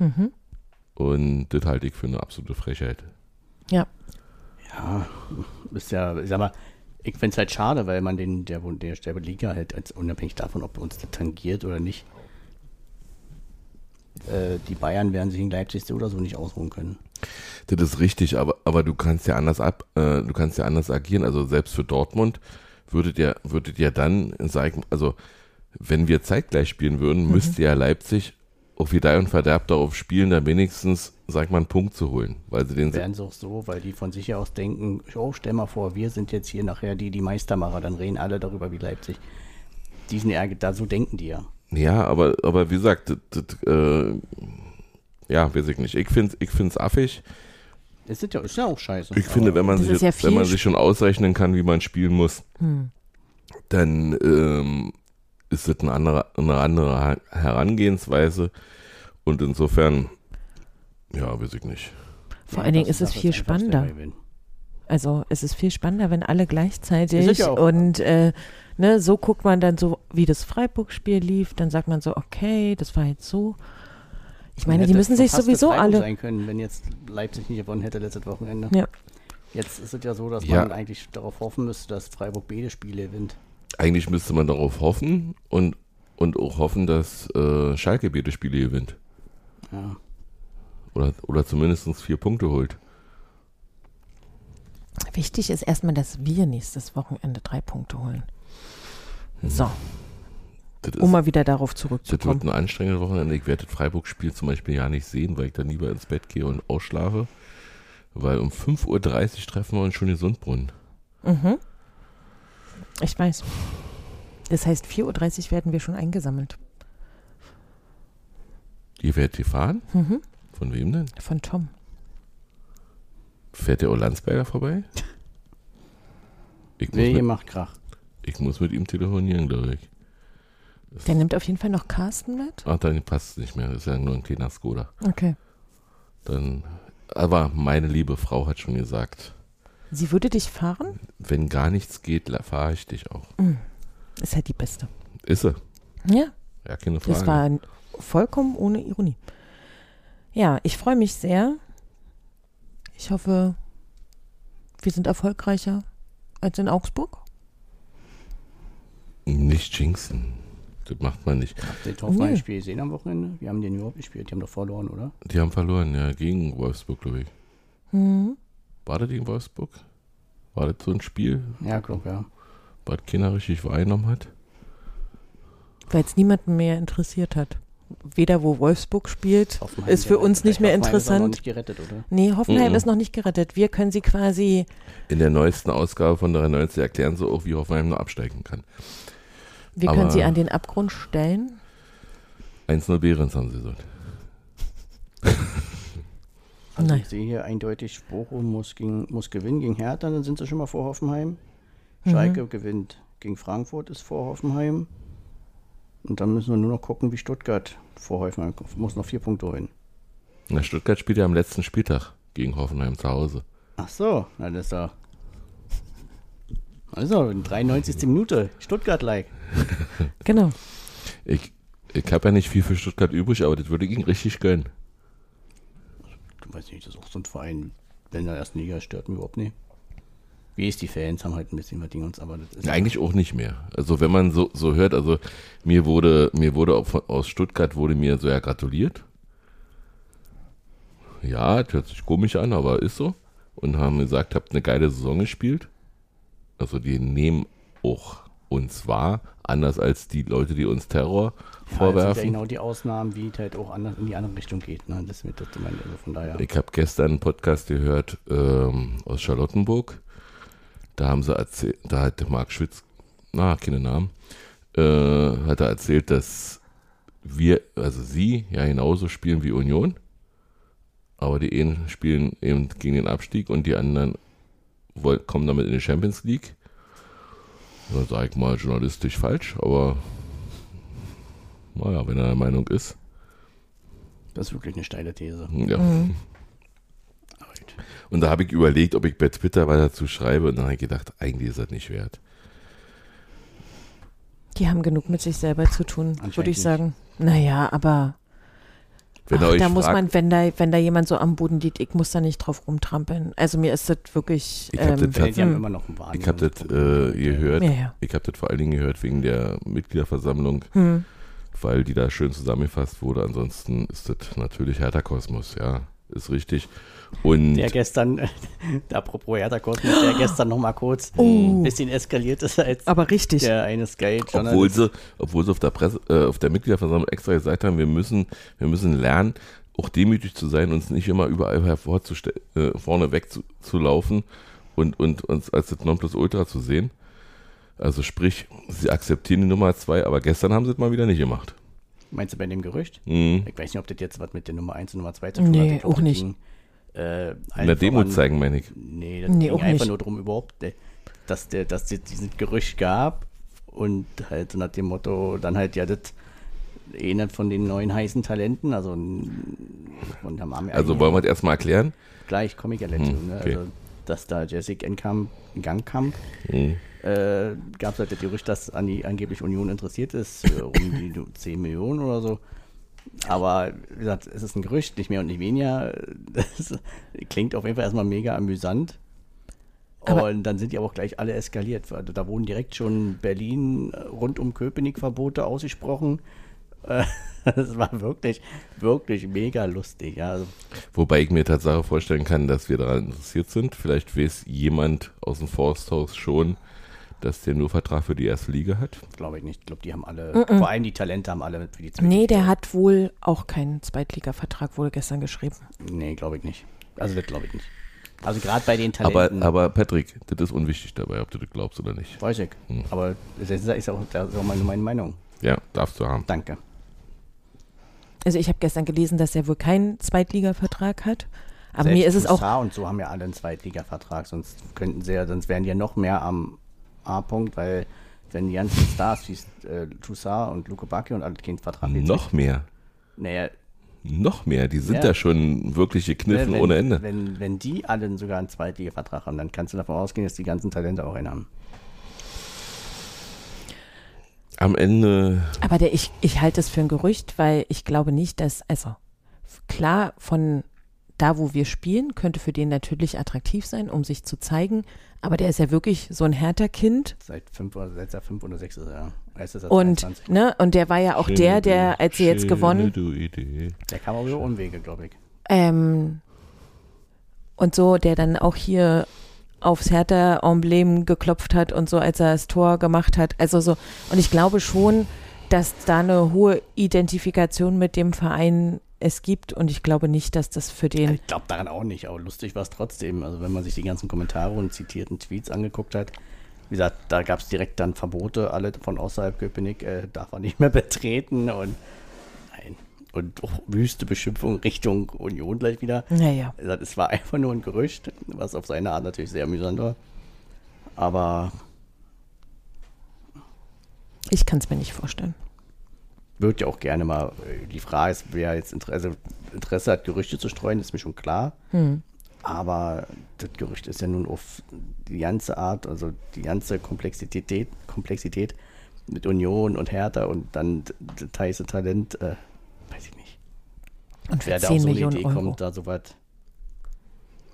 Mhm. Und das halte ich für eine absolute Frechheit. Ja, ist ja, ich sag mal, ich finde es halt schade, weil man den, der, der, der Liga halt, als, unabhängig davon, ob uns das tangiert oder nicht, äh, die Bayern werden sich in Leipzig so oder so nicht ausruhen können. Das ist richtig, aber, aber du kannst ja anders ab, äh, du kannst ja anders agieren. Also selbst für Dortmund würdet ihr, würdet ihr dann sagen, also wenn wir zeitgleich spielen würden, müsste ja Leipzig auf Gedeih und Verderb darauf spielen, da wenigstens, sag mal, einen Punkt zu holen. Weil sie den Werden sie auch so, weil die von sich aus denken, oh, stell mal vor, wir sind jetzt hier nachher die, die Meistermacher, dann reden alle darüber wie Leipzig. Diesen Ärger, da so denken die ja. Ja, aber, aber wie gesagt, das, das, äh, ja, weiß ich nicht. Ich finde ich find's affig, Das ist ja, ist ja auch scheiße. Ich finde, wenn man, sich, ja wenn man sich schon ausrechnen kann, wie man spielen muss, Hm. dann ähm, ist das eine andere, eine andere Herangehensweise. Und insofern, ja, weiß ich nicht. Vor allen Dingen ist es viel spannender. Also es ist viel spannender, wenn alle gleichzeitig es und äh, ne, so guckt man dann so, wie das Freiburg-Spiel lief, dann sagt man so, okay, das war jetzt so. Ich meine, die müssen sich sowieso alle. sein können, wenn jetzt Leipzig nicht gewonnen hätte letztes Wochenende. Ja. Jetzt ist es ja so, dass Ja. man eigentlich darauf hoffen müsste, dass Freiburg beide Spiele gewinnt. Eigentlich müsste man darauf hoffen und, und auch hoffen, dass äh, Schalke beide Spiele gewinnt. Ja. Oder, oder zumindest vier Punkte holt. Wichtig ist erstmal, dass wir nächstes Wochenende drei Punkte holen. So, Das, ist, um mal wieder darauf das wird zurückzukommen. ein anstrengendes Wochenende. Ich werde das Freiburg-Spiel zum Beispiel ja nicht sehen, weil ich dann lieber ins Bett gehe und ausschlafe. Weil um 5.30 Uhr treffen wir uns schon in Sundbrunnen. Mhm. Ich weiß. Das heißt, 4.30 Uhr werden wir schon eingesammelt. Ihr werdet hier fahren? Mhm. Von wem denn? Von Tom. Fährt der Olandsberger vorbei? Ich Wer mit, macht Krach? Ich muss mit ihm telefonieren, glaube ich. Der nimmt auf jeden Fall noch Carsten mit. Ach, dann passt es nicht mehr. Das ist ja nur ein kleiner Skoda. Okay. Dann, aber meine liebe Frau hat schon gesagt, Sie würde dich fahren? wenn gar nichts geht, fahre ich dich auch. Ist halt die beste. Ist sie? Ja, Ja, keine Frage. das war vollkommen ohne Ironie. Ja, ich freue mich sehr. Ich hoffe, wir sind erfolgreicher als in Augsburg. Nicht jinxen. Das macht man nicht. Habt ihr das Hoffenheim Nee. Spiel gesehen am Wochenende? Wir haben den überhaupt gespielt. Die haben doch verloren, oder? Die haben verloren, ja, gegen Wolfsburg, glaube ich. Mhm. War das gegen Wolfsburg? War das so ein Spiel, Ja, glaube ja. was keiner richtig wahrgenommen hat? Weil es niemanden mehr interessiert hat. Weder wo Wolfsburg spielt, Hoffenheim ist für uns nicht mehr Hoffenheim ist auch noch interessant. nicht gerettet, oder? Nee, Hoffenheim Mhm. ist noch nicht gerettet. Wir können sie quasi. In der neuesten Ausgabe von 93 erklären sie auch, wie Hoffenheim nur absteigen kann. Wir Aber- können sie an den Abgrund stellen. 1-0 Behrens haben sie gesagt. Also Nein. ich sehe hier eindeutig, Bochum muss, gegen, muss gewinnen gegen Hertha, dann sind sie schon mal vor Hoffenheim. Mhm. Schalke gewinnt gegen Frankfurt, ist vor Hoffenheim. Und dann müssen wir nur noch gucken, wie Stuttgart vor Hoffenheim muss noch vier Punkte holen. Na, Stuttgart spielt ja am letzten Spieltag gegen Hoffenheim zu Hause. Ach so, na das ist doch. Also, in 93. Minute, Stuttgart-like. Genau. Ich, ich habe ja nicht viel für Stuttgart übrig, aber das würde ich ihnen richtig gönnen. Du weißt nicht, das ist auch so ein Verein, wenn in der ersten Liga stört mich überhaupt nicht. Wie ist die Fans, haben halt ein bisschen was gegen uns, aber das ist. Ja, eigentlich auch nicht mehr. Also wenn man so, so hört, also mir wurde, mir wurde auch von, aus Stuttgart wurde mir so ja gratuliert. Ja, das hört sich komisch an, aber ist so. Und haben gesagt, habt eine geile Saison gespielt. Also die nehmen auch uns wahr, anders als die Leute, die uns Terror Ja, das sind vorwerfen. ja genau die Ausnahmen, wie es halt auch anders, in die andere Richtung geht. Ne? Das mir das gemeint, also von daher. Ich habe gestern einen Podcast gehört ähm, aus Charlottenburg. Da haben sie erzählt, da hat Marc Schwitz, na, keine Namen, äh, hat er erzählt, dass wir, also sie, ja genauso spielen wie Union. Aber die einen spielen eben gegen den Abstieg und die anderen woll- kommen damit in die Champions League. Da sage ich mal journalistisch falsch, aber naja, wenn er der Meinung ist. Das ist wirklich eine steile These. Ja. Mhm. Und da habe ich überlegt, ob ich bei Twitter was dazu schreibe und dann habe ich gedacht, eigentlich ist das nicht wert. Die haben genug mit sich selber zu tun, würde ich nicht. sagen. Naja, aber Wenn ach, da muss fragt, man, wenn da, wenn da jemand so am Boden liegt, ich muss da nicht drauf rumtrampeln. Also mir ist das wirklich. Ich hab ähm, das hm. immer noch einen Wahn. ich habe das äh, gehört, ja, ja. ich habe das vor allen Dingen gehört wegen der Mitgliederversammlung, Hm. weil die da schön zusammengefasst wurde. Ansonsten ist das natürlich Hertha Kosmos, ja, ist richtig. Und Der gestern, apropos Hertha Kosmos, der gestern noch mal kurz Oh. ein bisschen eskaliert ist, als Aber richtig. der eine Sky obwohl sie, obwohl sie auf der Presse, äh, auf der Mitgliederversammlung extra gesagt haben, wir müssen, wir müssen lernen, auch demütig zu sein, uns nicht immer überall hervorzustellen, äh, vorne weg zu, zu laufen und, und uns als das Nonplusultra zu sehen. Also sprich, sie akzeptieren die Nummer zwei, aber gestern haben sie es mal wieder nicht gemacht. Meinst du bei dem Gerücht? Mhm. Ich weiß nicht, ob das jetzt was mit der Nummer 1 und Nummer 2 zu tun Nee, hat. Glaub, auch nicht. ging Äh, In der Demo voran- zeigen, meine ich. Nee, das Nee, ging auch einfach nicht. nur darum überhaupt, äh, dass der, dass es diesen Gerücht gab und halt so nach dem Motto, dann halt ja das einer von den neuen heißen Talenten, also der Mami Also wollen wir das erstmal erklären? gleich komme ich ja dazu, Hm, ne? okay. Also dass da Jessica Enkamp, Gangkamp Hm. Äh, gab es halt das Gerücht, dass an die angeblich Union interessiert ist, äh, um die 10 Millionen oder so. Aber wie gesagt, es ist ein Gerücht, nicht mehr und nicht weniger. Das klingt auf jeden Fall erstmal mega amüsant. Aber- und dann sind die aber auch gleich alle eskaliert. Also da wurden direkt schon Berlin rund um Köpenick Verbote ausgesprochen. Äh, Das war wirklich, wirklich mega lustig. Also, Wobei ich mir Tatsache vorstellen kann, dass wir daran interessiert sind. Vielleicht weiß jemand aus dem Forsthaus schon, dass der nur Vertrag für die erste Liga hat. glaube ich nicht. Ich glaube, die haben alle, vor allem die Talente haben alle für die zweite Nee, der hat wohl auch keinen Zweitliga-Vertrag, wurde gestern geschrieben. Nee, glaube ich nicht. Also das glaube ich nicht. Also gerade bei den Aber, Talenten. aber Patrick, das ist unwichtig dabei, ob du das glaubst oder nicht. weiß ich. Hm. Aber das ist, auch, das ist auch meine, meine Meinung. Ja, darfst du haben. Danke. Also ich habe gestern gelesen, dass er wohl keinen Zweitliga-Vertrag hat. Aber Selbst mir ist es auch und so haben ja alle einen Zweitliga-Vertrag, sonst könnten sie ja, sonst wären die ja noch mehr am A-Punkt, weil wenn die ganzen Stars wie äh, Toussaint und Luke Bacchio und alle keinen Vertrag haben, Noch mehr. Naja, Noch mehr. Die sind Ja. da schon wirklich gekniffen wenn, ohne Ende. Wenn, wenn die alle sogar einen Zweitliga-Vertrag haben, dann kannst du davon ausgehen, dass die ganzen Talente auch einen haben. Am Ende, Aber der, ich, ich halte es für ein Gerücht, weil ich glaube nicht, dass, also klar, von da, wo wir spielen, könnte für den natürlich attraktiv sein, um sich zu zeigen. Aber der ist ja wirklich so ein härter Kind. Seit fünf oder seit er fünf oder sechs ist er. Ist er Und, 22. ne, und der war ja auch der, der, als sie jetzt schöne gewonnen, du Idee. Der kam auch über Umwege, glaube ich. ähm, und so, der dann auch hier aufs Hertha-Emblem geklopft hat und so, als er das Tor gemacht hat. Also so, und ich glaube schon, dass da eine hohe Identifikation mit dem Verein es gibt und ich glaube nicht, dass das für den Ich glaube daran auch nicht, aber lustig war es trotzdem. Also wenn man sich die ganzen Kommentare und zitierten Tweets angeguckt hat, wie gesagt, da gab es direkt dann Verbote, alle von außerhalb Köpenick äh, darf man nicht mehr betreten und nein. Und auch wüste Beschimpfung Richtung Union gleich wieder. Naja. Gesagt, Es war einfach nur ein Gerücht, was auf seine Art natürlich sehr amüsant war. Aber Ich kann es mir nicht vorstellen. Würde ja auch gerne mal, äh, die Frage ist, wer jetzt Interesse, Interesse hat, Gerüchte zu streuen, ist mir schon klar. Aber das Gerücht ist ja nun auf die ganze Art, also die ganze Komplexität, Komplexität mit Union und Hertha und dann das heiße Talent, äh, weiß ich nicht. Und Wer da 10 auf so eine Millionen Idee Euro. kommt, da so was.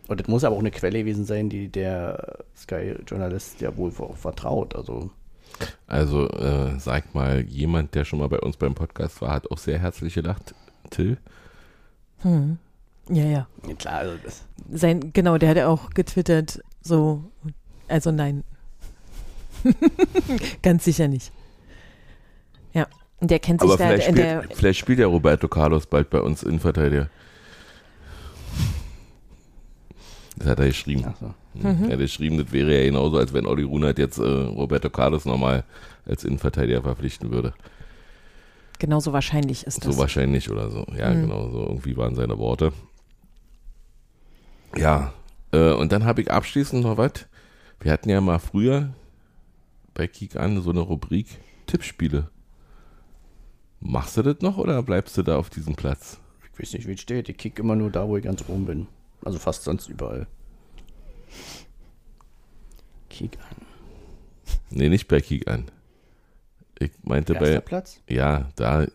Und das muss aber auch eine Quelle gewesen sein, die der Sky-Journalist ja wohl vertraut. Also Also, äh, sag mal, jemand, der schon mal bei uns beim Podcast war, hat auch sehr herzlich gelacht. Till? Hm. Ja, ja. ja, klar, also das, Sein, genau, der hat ja auch getwittert, so, also nein. Ganz sicher nicht. Ja, und der kennt sich Aber da vielleicht in spielt, der, vielleicht spielt ja Roberto Carlos bald bei uns Innenverteidiger. Das hat er geschrieben. ach so. Mhm. Er hat geschrieben, das wäre ja genauso, als wenn Olli Runert jetzt äh, Roberto Carlos nochmal als Innenverteidiger verpflichten würde. genauso wahrscheinlich ist das. So wahrscheinlich oder so. Ja, Mhm. genau, so irgendwie waren seine Worte. Ja, äh, und dann habe ich abschließend noch was. Wir hatten ja mal früher bei Kick an so eine Rubrik Tippspiele. Machst du das noch oder bleibst du da auf diesem Platz? Ich weiß nicht, wie es steht. Ich kick immer nur da, wo ich ganz oben bin. Also fast sonst überall. Kick an. Nee, nicht bei Kick an. Ich meinte Erster bei, Platz? ja, da,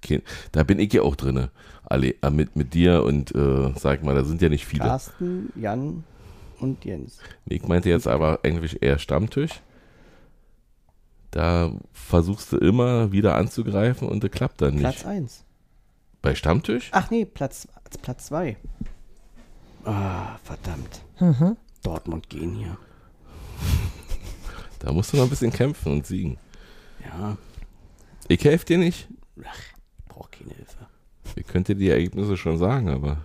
kein- da bin ich ja auch drinne. Alle, äh, mit, mit dir und äh, sag mal, da sind ja nicht viele. Carsten, Jan und Jens. Ich meinte jetzt aber eigentlich eher Stammtisch. Da versuchst du immer wieder anzugreifen und das klappt dann nicht. Platz 1. Bei Stammtisch? Ach nee, Platz 2. Platz zwei. Ah, verdammt. Mhm. Dortmund gehen hier. Da musst du noch ein bisschen kämpfen und siegen. Ja, Ich helfe dir nicht. ich brauche keine Hilfe. Ich könnte die Ergebnisse schon sagen, aber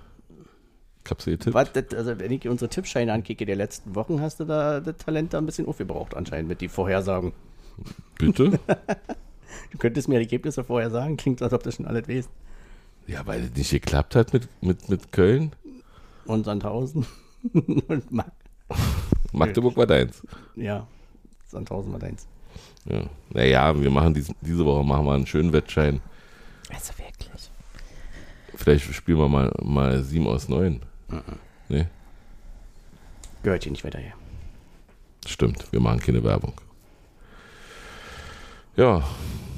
ich hab's dir getippt. Was, das, also wenn ich unsere Tippscheine ankicke der letzten Wochen, hast du da das Talent da ein bisschen aufgebraucht anscheinend mit die Vorhersagen. Bitte? Du könntest mir die Ergebnisse vorher sagen, klingt, als ob du schon alles weißt. ja, weil es nicht geklappt hat mit, mit, mit Köln. und Sandhausen. und Mag Magdeburg war deins. ja, Sandhausen war deins. Ja. Naja, wir machen dies, diese Woche machen wir einen schönen Wettschein. Also wirklich. Vielleicht spielen wir mal, mal 7 aus 9. Nee, Gehört hier nicht weiter her. stimmt. Wir machen keine Werbung. Ja,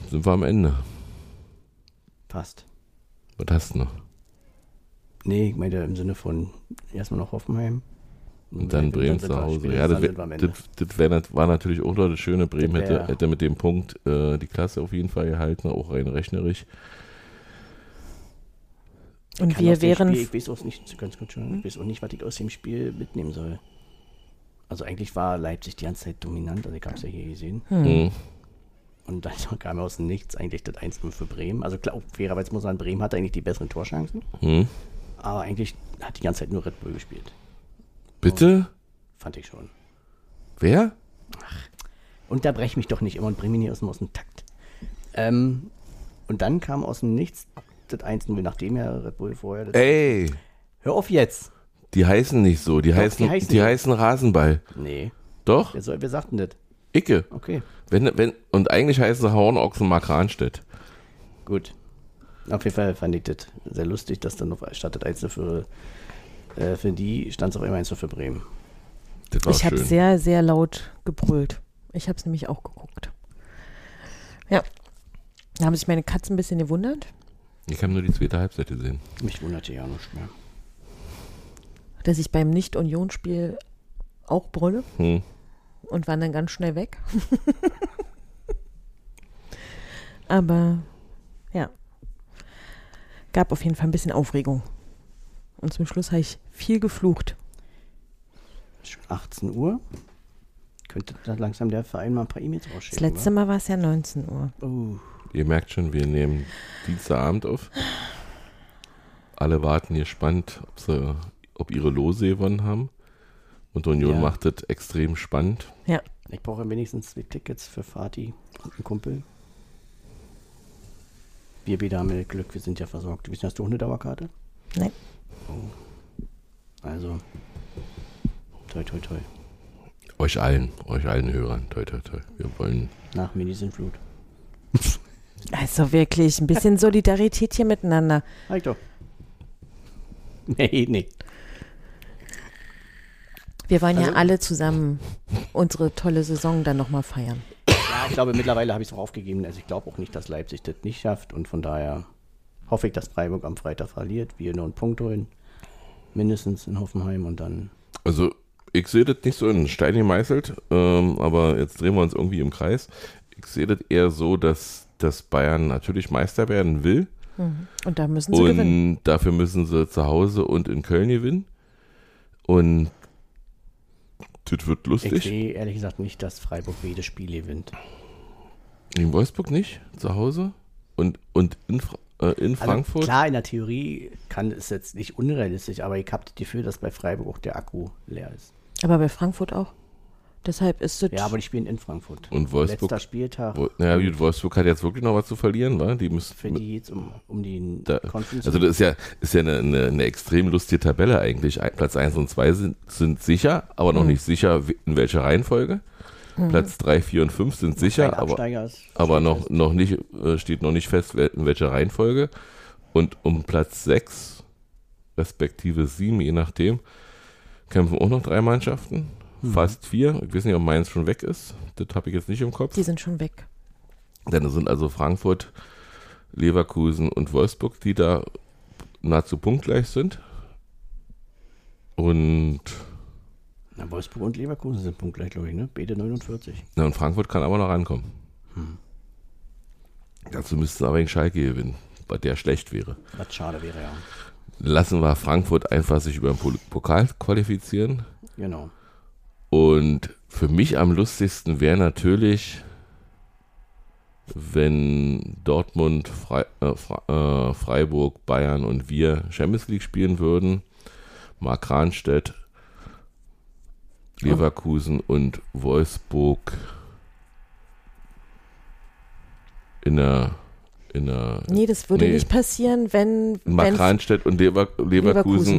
sind wir am Ende. Passt. Was hast du noch? Nee, ich meine im Sinne von erstmal noch Hoffenheim. Und dann Bremen zu Hause. Ja, das, das, war natürlich auch noch das Schöne. Bremen hätte, hätte mit dem Punkt äh, die Klasse auf jeden Fall gehalten, auch rein rechnerisch. Und wir wären. Spiel, ich weiß auch nicht, ganz kurz schon, ich weiß auch nicht, was ich aus dem Spiel mitnehmen soll. Also eigentlich war Leipzig die ganze Zeit dominant, also ich habe es ja hier gesehen. Mhm. Und dann kam aus dem Nichts eigentlich das 1-0 für Bremen. Also klar, fairerweise muss man sagen, Bremen hatte eigentlich die besseren Torchancen, Mhm. aber eigentlich hat die ganze Zeit nur Red Bull gespielt. Bitte? Fand ich schon. Wer? Unterbrech mich doch nicht immer und bring mich nicht aus dem, aus dem Takt. Ähm, und dann kam aus dem Nichts das 1-0, nachdem ja Red Bull vorher das Ey, Hör auf jetzt! die heißen nicht so. Die, Doch, heißen, die heißen die heißen Rasenball. Nee, Doch? wer, soll, wer sagt denn das? Icke. Okay, Wenn, wenn, und eigentlich heißen sie Hornochsen Mark Rahnstedt. gut. Auf jeden Fall fand ich das sehr lustig, dass dann noch statt das 1 für, äh, für die stand es auf einmal 1 für Bremen. Das war Ich habe sehr, sehr laut gebrüllt. Ich habe es nämlich auch geguckt. Ja. Da haben sich meine Katzen ein bisschen gewundert, Ich habe nur die zweite Halbzeit gesehen. Mich wunderte ja nicht mehr. dass ich beim Nicht-Union-Spiel auch brülle Hm. und waren dann ganz schnell weg. Aber ja, gab auf jeden Fall ein bisschen Aufregung. Und zum Schluss habe ich viel geflucht. Schon 18 Uhr. Könnte da langsam der Verein mal ein paar E-Mails Das rausschicken. letzte Mal war es ja 19 Uhr. Oh, Ihr merkt schon, wir nehmen Dienstagabend auf. Alle warten gespannt, ob, sie, ob ihre Lose gewonnen haben. Und Union Ja. macht das extrem spannend. ich brauche wenigstens zwei Tickets für Fatih und einen Kumpel. Wir beide haben ja Glück, wir sind ja versorgt. Du hast du auch eine Dauerkarte? Nein. Also, toi, toi, toi. Euch allen, euch allen Hörern. Toi, toi, toi. Wir wollen. Nach Mini-Sintflut. Also wirklich ein bisschen Solidarität hier miteinander. Halt doch. Nee, nee. Wir wollen Also- ja alle zusammen unsere tolle Saison dann nochmal feiern. Ja, ich glaube, mittlerweile habe ich es auch aufgegeben. Also ich glaube auch nicht, dass Leipzig das nicht schafft. Und von daher hoffe ich, dass Freiburg am Freitag verliert. Wir nur einen Punkt holen. Mindestens in Hoffenheim und dann. Also, ich sehe das nicht so in Stein gemeißelt, ähm, aber jetzt drehen wir uns irgendwie im Kreis. Ich sehe das eher so, dass, dass Bayern natürlich Meister werden will. Und da müssen sie gewinnen. Und dafür müssen sie zu Hause und in Köln gewinnen. Und das wird Ich lustig. sehe ehrlich gesagt nicht, dass Freiburg jedes Spiel gewinnt. In Wolfsburg nicht, zu Hause. Und, und in, Äh, in Also Frankfurt. klar, in der Theorie kann es jetzt nicht unrealistisch, aber ich habe das Gefühl, dass bei Freiburg auch der Akku leer ist. Aber bei Frankfurt auch. Deshalb ist es. Ja, aber die spielen in Frankfurt. Und Wolfsburg. Letzter Spieltag. Wo, naja, gut, Wolfsburg hat jetzt wirklich noch was zu verlieren, wa? Die müssen. Für die jetzt um, um die Da, also das ist ja, ist ja eine, eine, eine extrem lustige Tabelle eigentlich. Platz 1 und 2 sind, sind sicher, aber noch nicht sicher, in welcher Reihenfolge. Platz 3, 4 und 5 sind sicher, aber, aber noch, noch nicht, äh, steht noch nicht fest, in welcher Reihenfolge. Und um Platz 6, respektive 7, je nachdem, kämpfen auch noch drei Mannschaften. Mhm. Fast vier. Ich weiß nicht, ob Mainz schon weg ist. Das habe ich jetzt nicht im Kopf. die sind schon weg. Denn es sind also Frankfurt, Leverkusen und Wolfsburg, die da nahezu punktgleich sind. Und, Na, Wolfsburg und Leverkusen sind punktgleich, glaube ich, ne? Beide 49. na, und Frankfurt kann aber noch rankommen. Dazu müssten aber gegen Schalke gewinnen, weil der schlecht wäre. Was schade wäre, ja. Lassen wir Frankfurt einfach sich über den Pokal qualifizieren. Genau. Und für mich am lustigsten wäre natürlich, wenn Dortmund, Frei, äh, Fre- äh, Freiburg, Bayern und wir Champions League spielen würden. Mark Rahnstedt, Leverkusen und Wolfsburg in der in der Nee, das würde Nee. nicht passieren, wenn, Makranstedt und Lever Leverkusen,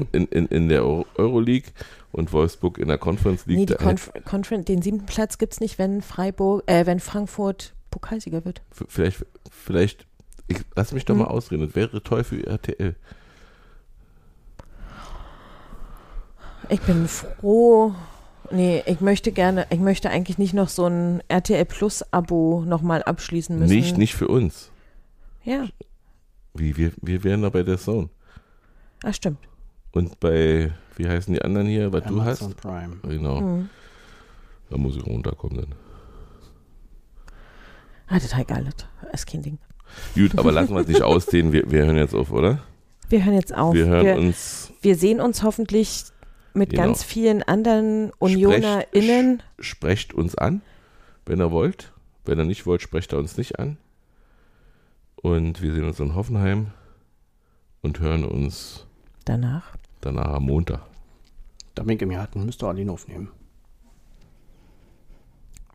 Leverkusen. In, in, in der Eu- Euroleague und Wolfsburg in der Conference League. nee, Conf Conference, den siebten Platz gibt es nicht, wenn Freiburg, äh, wenn Frankfurt Pokalsieger wird. hätte- vielleicht, vielleicht, ich, lass mich doch Hm. mal ausreden, das wäre toll für RTL. Ich bin froh. Nee, ich möchte gerne, ich möchte eigentlich nicht noch so ein RTL Plus Abo nochmal abschließen müssen. Nicht, nicht für uns. Ja, Wie, wir, wir wären da bei der Zone. ah, stimmt. Und bei, wie heißen die anderen hier, was du Amazon hast? Prime. Genau, Mhm. da muss ich runterkommen dann. Ah, total geil. Das ist kein Ding. Gut, aber lassen wir es nicht ausdehnen, wir, wir hören jetzt auf, oder? Wir hören jetzt auf. Wir hören wir, uns, wir sehen uns hoffentlich mit Genau. ganz vielen anderen UnionerInnen. sprecht uns an, wenn ihr wollt. Wenn ihr nicht wollt, sprecht ihr uns nicht an. Und wir sehen uns in Hoffenheim und hören uns Danach. danach am Montag. Da bin ich im Garten, müsst ihr alle ihn aufnehmen.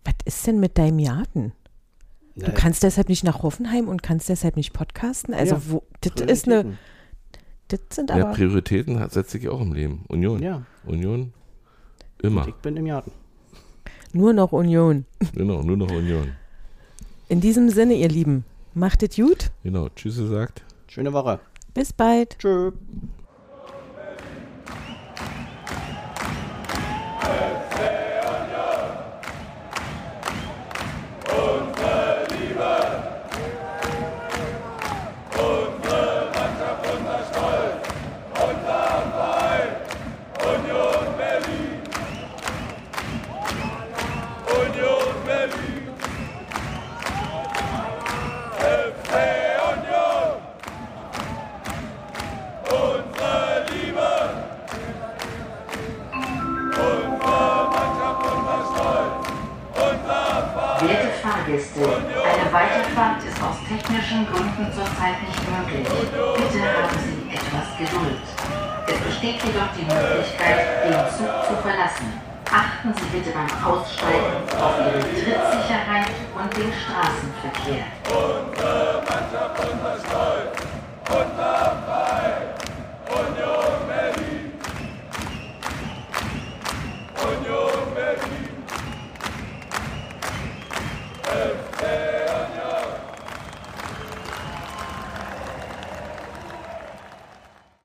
Was ist denn mit deinem Garten? Du kannst deshalb nicht nach Hoffenheim und kannst deshalb nicht podcasten? Also, Ja, wo, das ist eine, das sind Ja, aber, Prioritäten hat- setze ich auch im Leben. Union. Ja, Union. Immer. ich bin im Garten. nur noch Union. Genau, nur noch Union. In diesem Sinne, ihr Lieben, macht es gut. Genau. Tschüss sagt. Schöne Woche. Bis bald. Tschö.